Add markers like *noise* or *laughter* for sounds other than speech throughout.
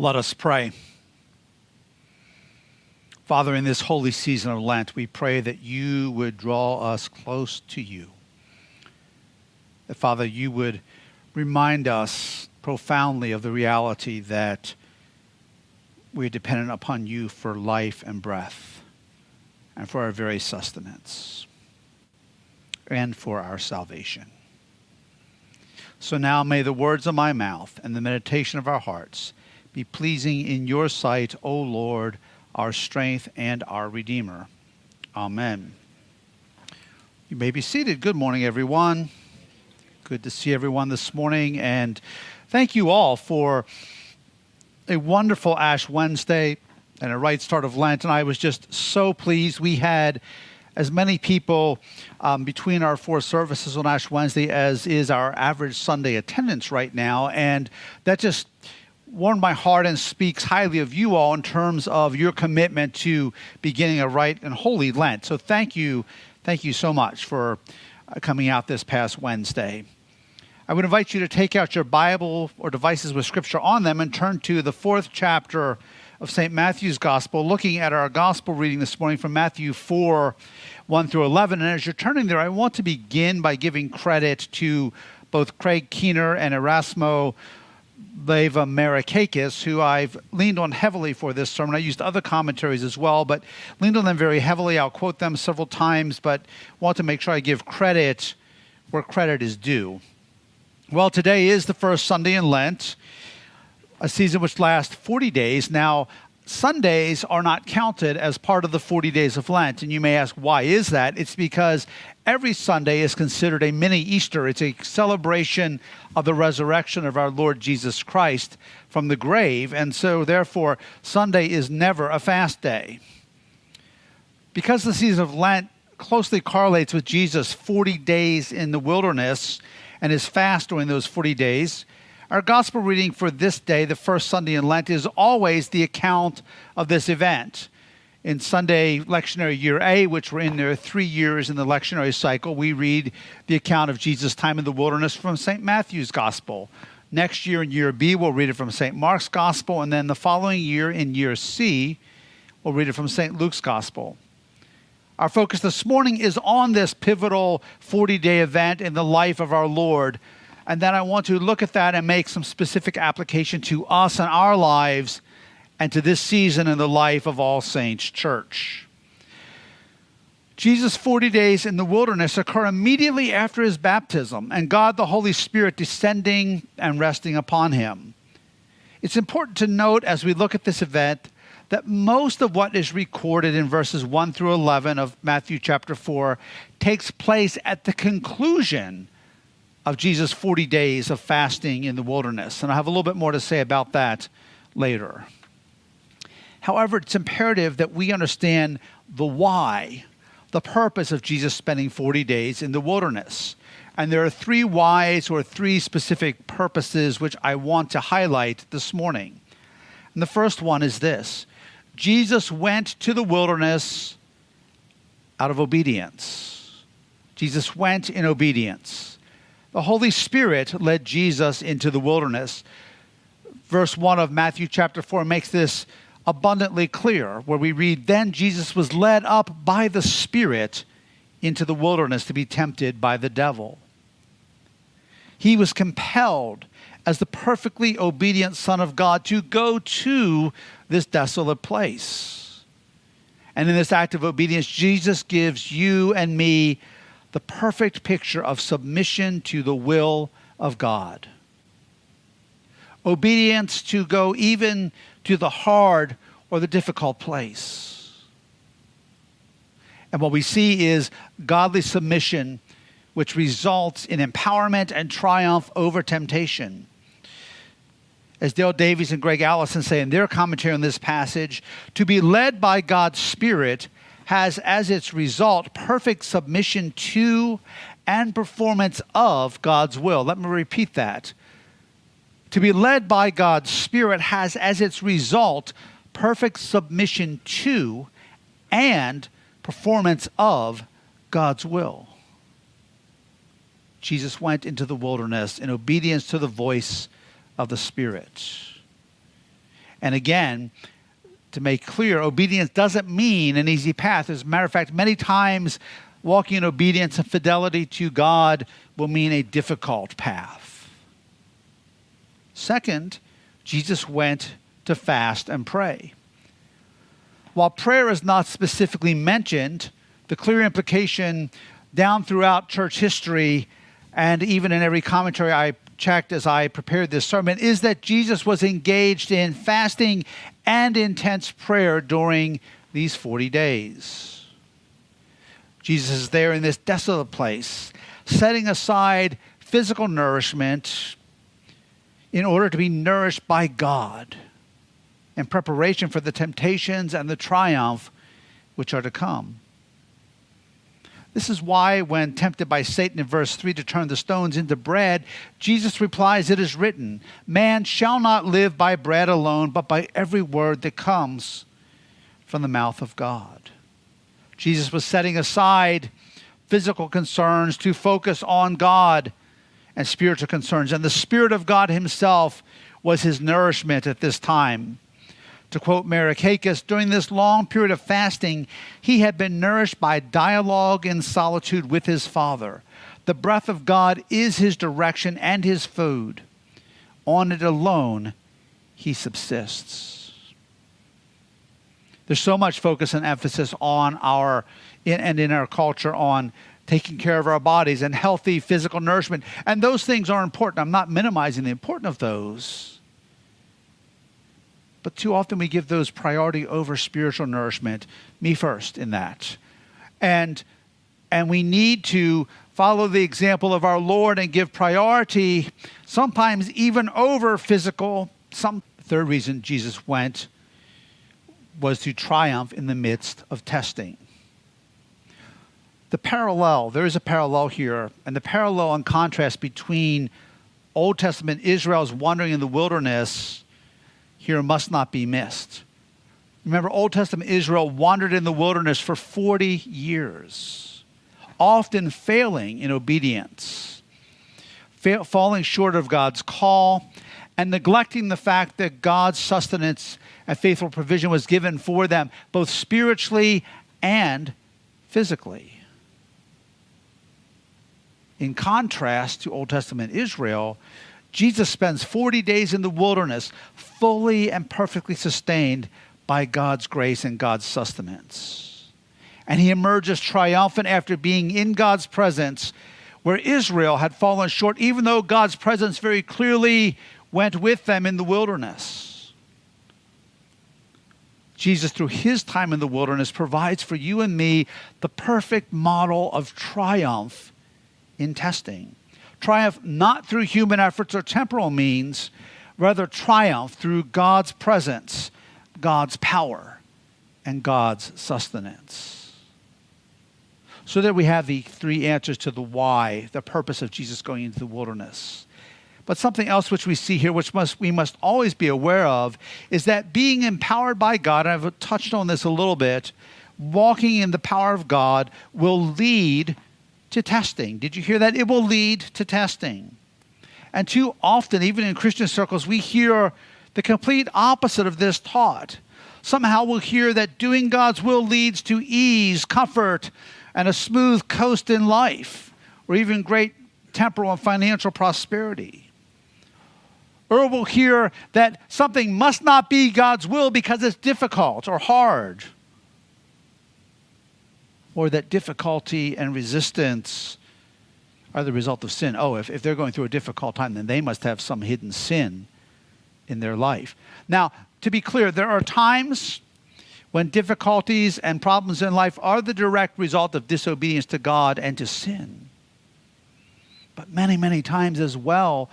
Let us pray. Father, in this holy season of Lent, we pray that you would draw us close to you. That, Father, you would remind us profoundly of the reality that we are dependent upon you for life and breath and for our very sustenance and for our salvation. So now may the words of my mouth and the meditation of our hearts be pleasing in your sight, O Lord, our strength and our Redeemer. Amen. You may be seated. Good morning, everyone. Good to see everyone this morning. And thank you all for a wonderful Ash Wednesday and a right start of Lent. And I was just so pleased. We had as many people um, between our four services on Ash Wednesday as is our average Sunday attendance right now. And that just warmed my heart and speaks highly of you all in terms of your commitment to beginning a right and holy Lent. So thank you, thank you so much for uh, coming out this past Wednesday. I would invite you to take out your Bible or devices with scripture on them and turn to the fourth chapter of St. Matthew's Gospel, looking at our Gospel reading this morning from Matthew 4 1 through 11. And as you're turning there, I want to begin by giving credit to both Craig Keener and Erasmo Leiva Merikakis, who I've leaned on heavily for this sermon. I used other commentaries as well, but leaned on them very heavily. I'll quote them several times, but want to make sure I give credit where credit is due. Well, today is the first Sunday in Lent, a season which lasts 40 days. Now, Sundays are not counted as part of the 40 days of Lent. And you may ask, why is that? It's because every Sunday is considered a mini Easter. It's a celebration of the resurrection of our Lord Jesus Christ from the grave. And so, therefore, Sunday is never a fast day. Because the season of Lent closely correlates with Jesus' 40 days in the wilderness and his fast during those 40 days, our gospel reading for this day, the first Sunday in Lent, is always the account of this event. In Sunday lectionary year A, which we're in there three years in the lectionary cycle, we read the account of Jesus' time in the wilderness from St. Matthew's gospel. Next year in year B, we'll read it from St. Mark's gospel, and then the following year in year C, we'll read it from St. Luke's gospel. Our focus this morning is on this pivotal 40 day event in the life of our Lord and then I want to look at that and make some specific application to us and our lives and to this season in the life of All Saints Church. Jesus' 40 days in the wilderness occur immediately after his baptism and God the Holy Spirit descending and resting upon him. It's important to note as we look at this event that most of what is recorded in verses 1 through 11 of Matthew chapter 4 takes place at the conclusion of Jesus' 40 days of fasting in the wilderness. And I have a little bit more to say about that later. However, it's imperative that we understand the why, the purpose of Jesus spending 40 days in the wilderness. And there are three whys or three specific purposes which I want to highlight this morning. And the first one is this Jesus went to the wilderness out of obedience. Jesus went in obedience. The Holy Spirit led Jesus into the wilderness. Verse 1 of Matthew chapter 4 makes this abundantly clear, where we read, Then Jesus was led up by the Spirit into the wilderness to be tempted by the devil. He was compelled, as the perfectly obedient Son of God, to go to this desolate place. And in this act of obedience, Jesus gives you and me the perfect picture of submission to the will of God. Obedience to go even to the hard or the difficult place. And what we see is godly submission, which results in empowerment and triumph over temptation. As Dale Davies and Greg Allison say in their commentary on this passage, to be led by God's Spirit has as its result perfect submission to and performance of God's will. Let me repeat that. To be led by God's Spirit has as its result perfect submission to and performance of God's will. Jesus went into the wilderness in obedience to the voice of the Spirit. and again, to make clear, obedience doesn't mean an easy path. As a matter of fact, many times walking in obedience and fidelity to God will mean a difficult path. Second, Jesus went to fast and pray. While prayer is not specifically mentioned, the clear implication down throughout church history and even in every commentary I checked as I prepared this sermon is that Jesus was engaged in fasting and intense prayer during these 40 days. Jesus is there in this desolate place, setting aside physical nourishment in order to be nourished by God in preparation for the temptations and the triumph which are to come. This is why, when tempted by Satan in verse 3 to turn the stones into bread, Jesus replies, It is written, Man shall not live by bread alone, but by every word that comes from the mouth of God. Jesus was setting aside physical concerns to focus on God and spiritual concerns. And the Spirit of God Himself was his nourishment at this time. To quote Merikakis, during this long period of fasting, he had been nourished by dialogue in solitude with his Father. The breath of God is his direction and his food. On it alone, he subsists. There's so much focus and emphasis on our, in, and in our culture, on taking care of our bodies and healthy physical nourishment. And those things are important. I'm not minimizing the importance of those. But too often we give those priority over spiritual nourishment, me first in that. And and we need to follow the example of our Lord and give priority sometimes even over physical. Some third reason Jesus went was to triumph in the midst of testing. The parallel, there is a parallel here, and the parallel and contrast between Old Testament Israel's wandering in the wilderness here must not be missed. Remember, Old Testament Israel wandered in the wilderness for 40 years, often failing in obedience, fa- falling short of God's call, and neglecting the fact that God's sustenance and faithful provision was given for them, both spiritually and physically. In contrast to Old Testament Israel, Jesus spends 40 days in the wilderness, fully and perfectly sustained by God's grace and God's sustenance. And he emerges triumphant after being in God's presence, where Israel had fallen short, even though God's presence very clearly went with them in the wilderness. Jesus, through his time in the wilderness, provides for you and me the perfect model of triumph in testing triumph not through human efforts or temporal means, rather, triumph through God's presence, God's power, and God's sustenance. So that we have the three answers to the why, the purpose of Jesus going into the wilderness. But something else which we see here, which must, we must always be aware of, is that being empowered by God, and I've touched on this a little bit, walking in the power of God will lead to testing. Did you hear that? It will lead to testing. And too often, even in Christian circles, we hear the complete opposite of this taught. Somehow we'll hear that doing God's will leads to ease, comfort, and a smooth coast in life, or even great temporal and financial prosperity. Or we'll hear that something must not be God's will because it's difficult or hard or that difficulty and resistance are the result of sin. Oh, if, if they're going through a difficult time, then they must have some hidden sin in their life. Now, to be clear, there are times when difficulties and problems in life are the direct result of disobedience to God and to sin. But many, many times as well,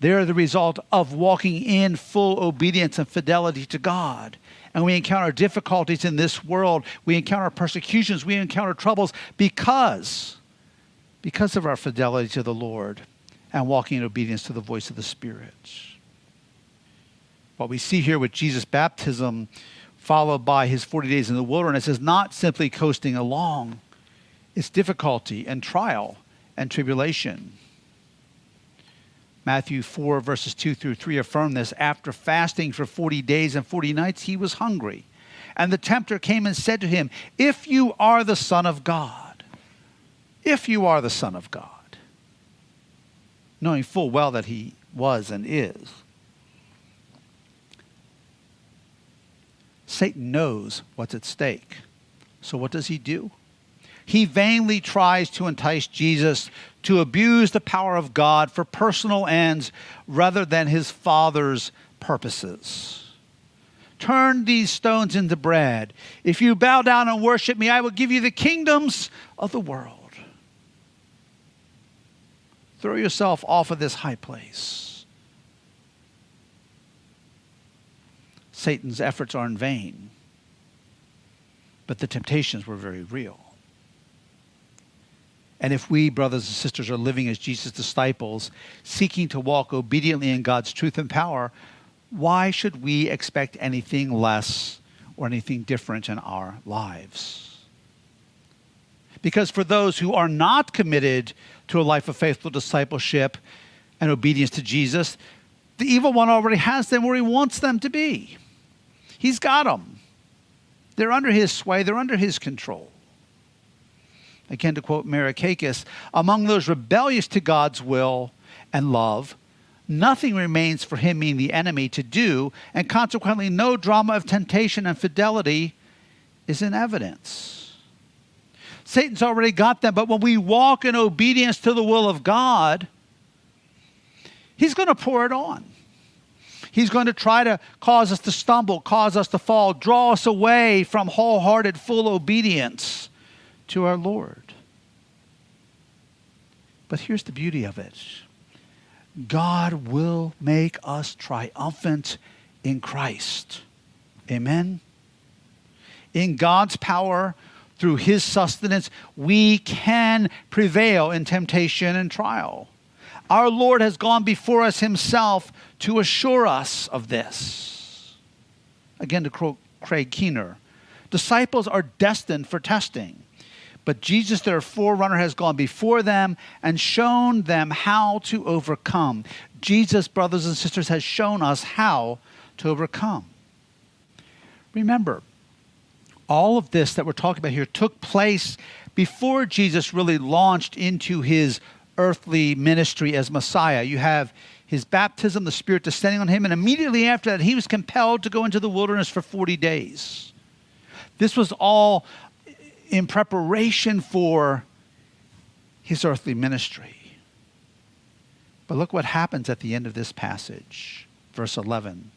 they're the result of walking in full obedience and fidelity to God and we encounter difficulties in this world, we encounter persecutions, we encounter troubles because because of our fidelity to the Lord and walking in obedience to the voice of the Spirit. What we see here with Jesus' baptism, followed by his 40 days in the wilderness, is not simply coasting along, it's difficulty and trial and tribulation. Matthew 4, verses 2 through 3 affirm this. After fasting for 40 days and 40 nights, he was hungry. And the tempter came and said to him, If you are the Son of God, if you are the Son of God, knowing full well that he was and is. Satan knows what's at stake. So what does he do? He vainly tries to entice Jesus to abuse the power of God for personal ends rather than his Father's purposes. Turn these stones into bread. If you bow down and worship me, I will give you the kingdoms of the world. Throw yourself off of this high place. Satan's efforts are in vain, but the temptations were very real. And if we, brothers and sisters, are living as Jesus' disciples, seeking to walk obediently in God's truth and power, why should we expect anything less or anything different in our lives? Because for those who are not committed to a life of faithful discipleship and obedience to Jesus, the evil one already has them where he wants them to be. He's got them. They're under his sway, they're under his control. Again, to quote Merikakis, among those rebellious to God's will and love, nothing remains for him, being the enemy, to do, and consequently, no drama of temptation and fidelity is in evidence. Satan's already got them, but when we walk in obedience to the will of God, he's going to pour it on. He's going to try to cause us to stumble, cause us to fall, draw us away from wholehearted, full obedience to our Lord. But here's the beauty of it God will make us triumphant in Christ. Amen? In God's power, through his sustenance, we can prevail in temptation and trial. Our Lord has gone before us himself to assure us of this. Again, to quote Craig Keener disciples are destined for testing. But Jesus, their forerunner, has gone before them and shown them how to overcome. Jesus, brothers and sisters, has shown us how to overcome. Remember, all of this that we're talking about here took place before Jesus really launched into his earthly ministry as Messiah. You have his baptism, the Spirit descending on him, and immediately after that, he was compelled to go into the wilderness for 40 days. This was all in preparation for his earthly ministry. But look what happens at the end of this passage, verse 11.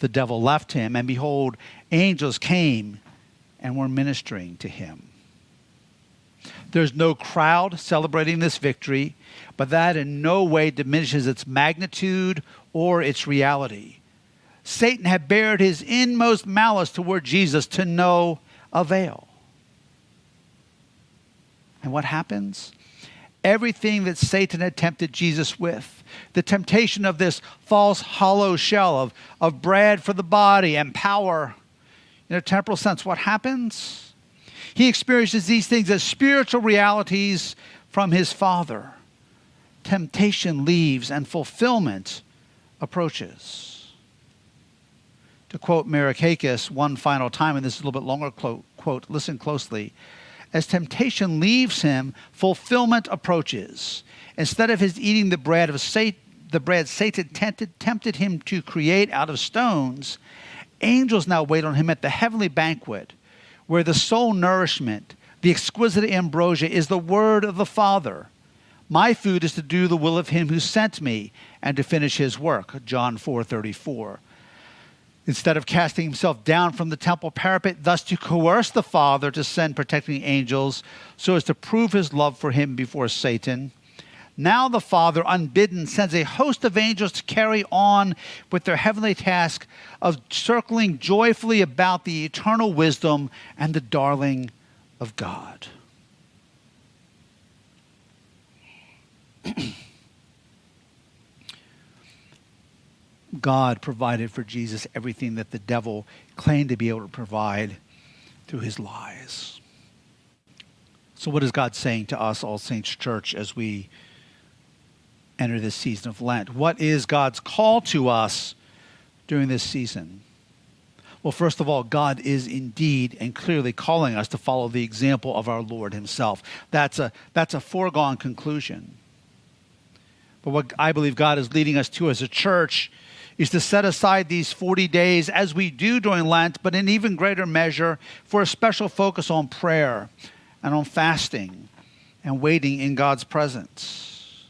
The devil left him, and behold, angels came and were ministering to him. There's no crowd celebrating this victory, but that in no way diminishes its magnitude or its reality. Satan had bared his inmost malice toward Jesus to no avail. And what happens? Everything that Satan had tempted Jesus with, the temptation of this false hollow shell of, of bread for the body and power in a temporal sense, what happens? He experiences these things as spiritual realities from his Father. Temptation leaves and fulfillment approaches. To quote Merikakis one final time, and this is a little bit longer quote listen closely. As temptation leaves him, fulfillment approaches. Instead of his eating the bread of Satan, the bread Satan tempted, tempted him to create out of stones, angels now wait on him at the heavenly banquet, where the sole nourishment, the exquisite ambrosia, is the word of the Father. My food is to do the will of him who sent me and to finish his work. John 4:34 instead of casting himself down from the temple parapet, thus to coerce the Father to send protecting angels so as to prove his love for him before Satan. Now the Father, unbidden, sends a host of angels to carry on with their heavenly task of circling joyfully about the eternal wisdom and the darling of God. *clears throat* God provided for Jesus everything that the devil claimed to be able to provide through his lies. So, what is God saying to us, All Saints Church, as we enter this season of Lent? What is God's call to us during this season? Well, first of all, God is indeed and clearly calling us to follow the example of our Lord Himself. That's a, that's a foregone conclusion. But what I believe God is leading us to as a church is to set aside these 40 days as we do during Lent, but in even greater measure for a special focus on prayer and on fasting and waiting in God's presence.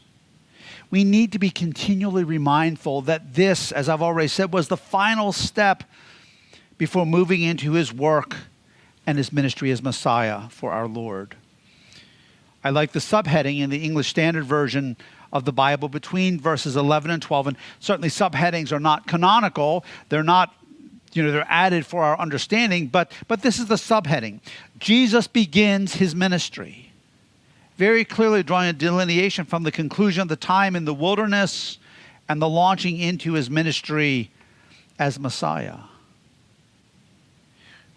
We need to be continually remindful that this, as I've already said, was the final step before moving into his work and his ministry as Messiah for our Lord. I like the subheading in the English Standard Version of the Bible between verses 11 and 12. And certainly, subheadings are not canonical, they're not. You know, they're added for our understanding, but, but this is the subheading. Jesus begins his ministry. Very clearly drawing a delineation from the conclusion of the time in the wilderness and the launching into his ministry as Messiah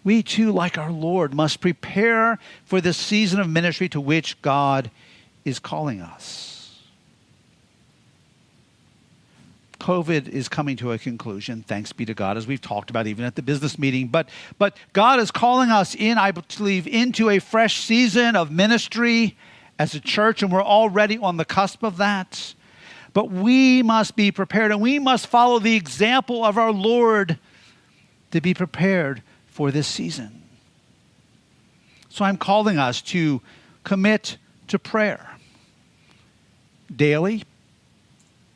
we too, like our Lord, must prepare for the season of ministry to which God is calling us. COVID is coming to a conclusion, thanks be to God, as we've talked about even at the business meeting. But, but God is calling us in, I believe, into a fresh season of ministry as a church, and we're already on the cusp of that. But we must be prepared, and we must follow the example of our Lord to be prepared for this season. So I'm calling us to commit to prayer daily.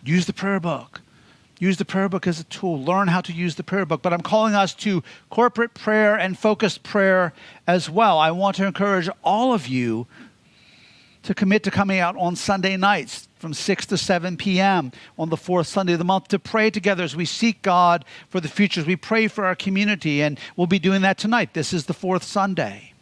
Use the prayer book. Use the prayer book as a tool. Learn how to use the prayer book. But I'm calling us to corporate prayer and focused prayer as well. I want to encourage all of you to commit to coming out on Sunday nights from 6 to 7 p.m. on the fourth Sunday of the month to pray together as we seek God for the future, as we pray for our community. And we'll be doing that tonight. This is the fourth Sunday.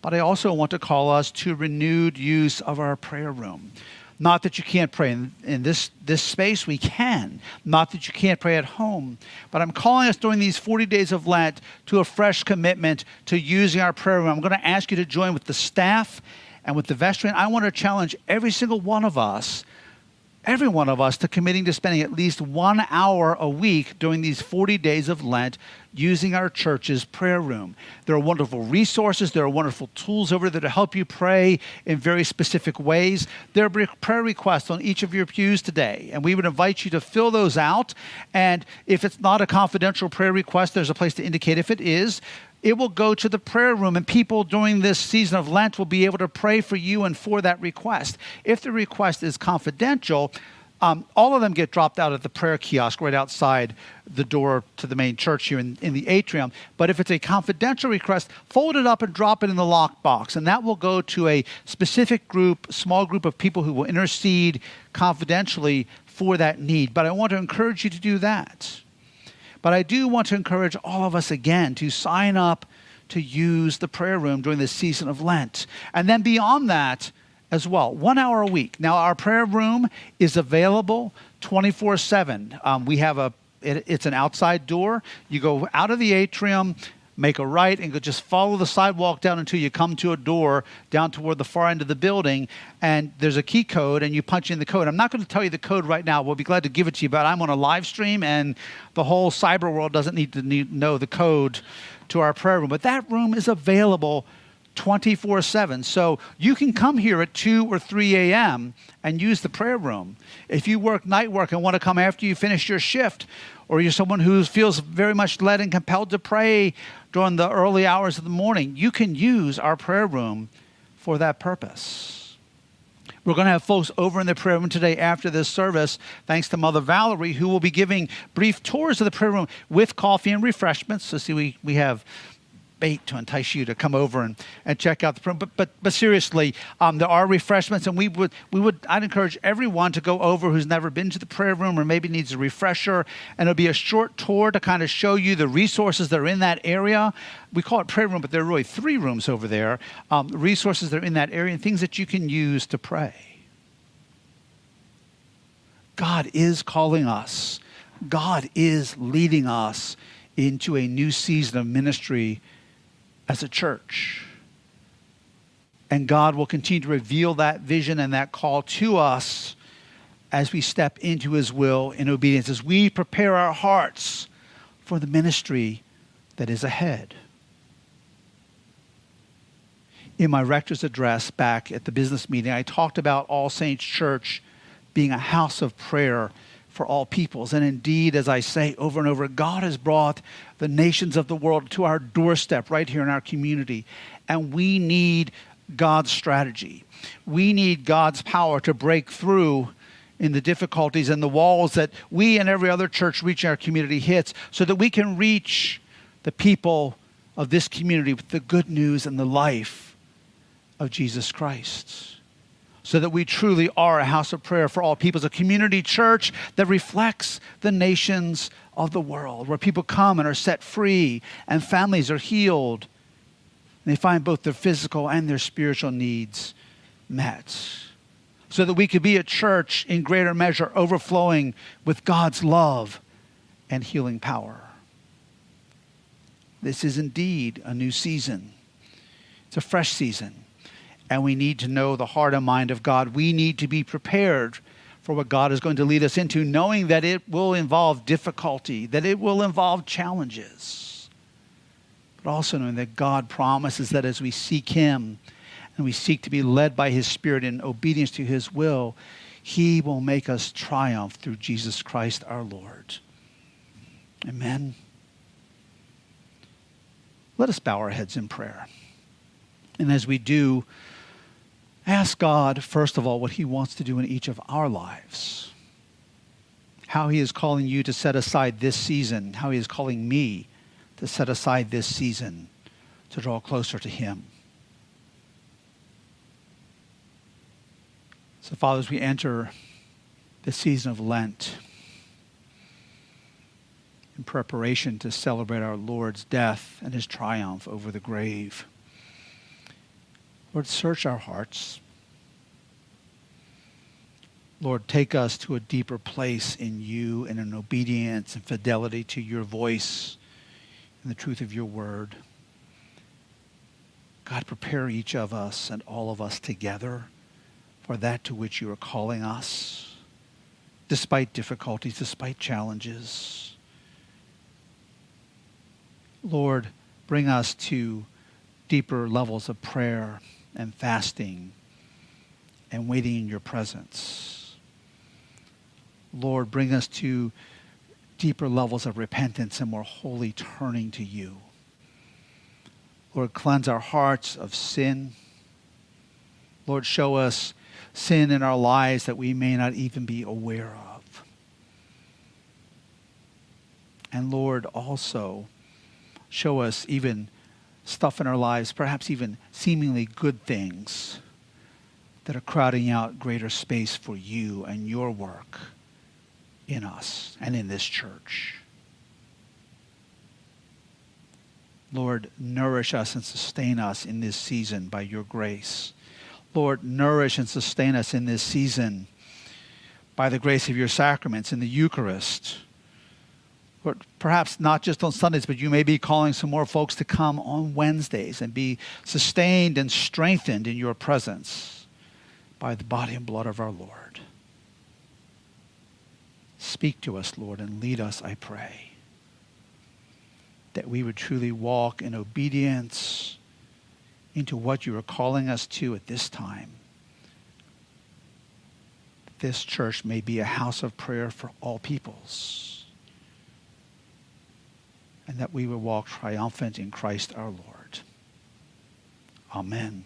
But I also want to call us to renewed use of our prayer room. Not that you can't pray in, in this, this space, we can. Not that you can't pray at home. But I'm calling us during these 40 days of Lent to a fresh commitment to using our prayer room. I'm going to ask you to join with the staff and with the vestry. And I want to challenge every single one of us every one of us to committing to spending at least one hour a week during these 40 days of Lent using our church's prayer room. There are wonderful resources, there are wonderful tools over there to help you pray in very specific ways. There are prayer requests on each of your pews today, and we would invite you to fill those out. And if it's not a confidential prayer request, there's a place to indicate if it is it will go to the prayer room, and people during this season of Lent will be able to pray for you and for that request. If the request is confidential, um, all of them get dropped out at the prayer kiosk right outside the door to the main church here in, in the atrium. But if it's a confidential request, fold it up and drop it in the lockbox, and that will go to a specific group, small group of people who will intercede confidentially for that need. But I want to encourage you to do that. But I do want to encourage all of us again to sign up to use the prayer room during this season of Lent. And then beyond that as well, one hour a week. Now, our prayer room is available 24 um, 7. We have a it, it's an outside door. You go out of the atrium, make a right and just follow the sidewalk down until you come to a door down toward the far end of the building and there's a key code and you punch in the code i'm not going to tell you the code right now we'll be glad to give it to you but i'm on a live stream and the whole cyber world doesn't need to know the code to our prayer room but that room is available 24 7. So you can come here at 2 or 3 a.m. and use the prayer room. If you work night work and want to come after you finish your shift, or you're someone who feels very much led and compelled to pray during the early hours of the morning, you can use our prayer room for that purpose. We're going to have folks over in the prayer room today after this service, thanks to Mother Valerie, who will be giving brief tours of the prayer room with coffee and refreshments. So, see, we, we have bait to entice you to come over and, and check out the program. But, but, but seriously, um, there are refreshments, and we would, we would, I'd encourage everyone to go over who's never been to the prayer room or maybe needs a refresher. And it'll be a short tour to kind of show you the resources that are in that area. We call it prayer room, but there are really three rooms over there. Um, resources that are in that area and things that you can use to pray. God is calling us. God is leading us into a new season of ministry as a church. And God will continue to reveal that vision and that call to us as we step into his will in obedience, as we prepare our hearts for the ministry that is ahead. In my rector's address back at the business meeting, I talked about All Saints Church being a house of prayer for all peoples. And indeed, as I say over and over, God has brought the nations of the world to our doorstep right here in our community. And we need God's strategy. We need God's power to break through in the difficulties and the walls that we and every other church reaching our community hits so that we can reach the people of this community with the good news and the life of Jesus Christ so that we truly are a house of prayer for all peoples, a community church that reflects the nations of the world, where people come and are set free and families are healed. And they find both their physical and their spiritual needs met. So that we could be a church in greater measure overflowing with God's love and healing power. This is indeed a new season. It's a fresh season and we need to know the heart and mind of God. We need to be prepared for what God is going to lead us into, knowing that it will involve difficulty, that it will involve challenges, but also knowing that God promises that as we seek Him and we seek to be led by His Spirit in obedience to His will, He will make us triumph through Jesus Christ our Lord. Amen. Let us bow our heads in prayer. And as we do, Ask God, first of all, what He wants to do in each of our lives. How He is calling you to set aside this season, how He is calling me to set aside this season to draw closer to Him. So, Father, as we enter the season of Lent, in preparation to celebrate our Lord's death and his triumph over the grave. Lord, search our hearts. Lord, take us to a deeper place in you and in obedience and fidelity to your voice and the truth of your word. God, prepare each of us and all of us together for that to which you are calling us, despite difficulties, despite challenges. Lord, bring us to deeper levels of prayer and fasting and waiting in your presence. Lord, bring us to deeper levels of repentance and more holy turning to you. Lord, cleanse our hearts of sin. Lord, show us sin in our lives that we may not even be aware of. And Lord, also show us even stuff in our lives, perhaps even seemingly good things that are crowding out greater space for you and your work in us and in this church. Lord, nourish us and sustain us in this season by your grace. Lord, nourish and sustain us in this season by the grace of your sacraments in the Eucharist or perhaps not just on Sundays, but you may be calling some more folks to come on Wednesdays and be sustained and strengthened in your presence by the body and blood of our Lord. Speak to us, Lord, and lead us, I pray, that we would truly walk in obedience into what you are calling us to at this time. This church may be a house of prayer for all peoples and that we will walk triumphant in Christ our Lord. Amen.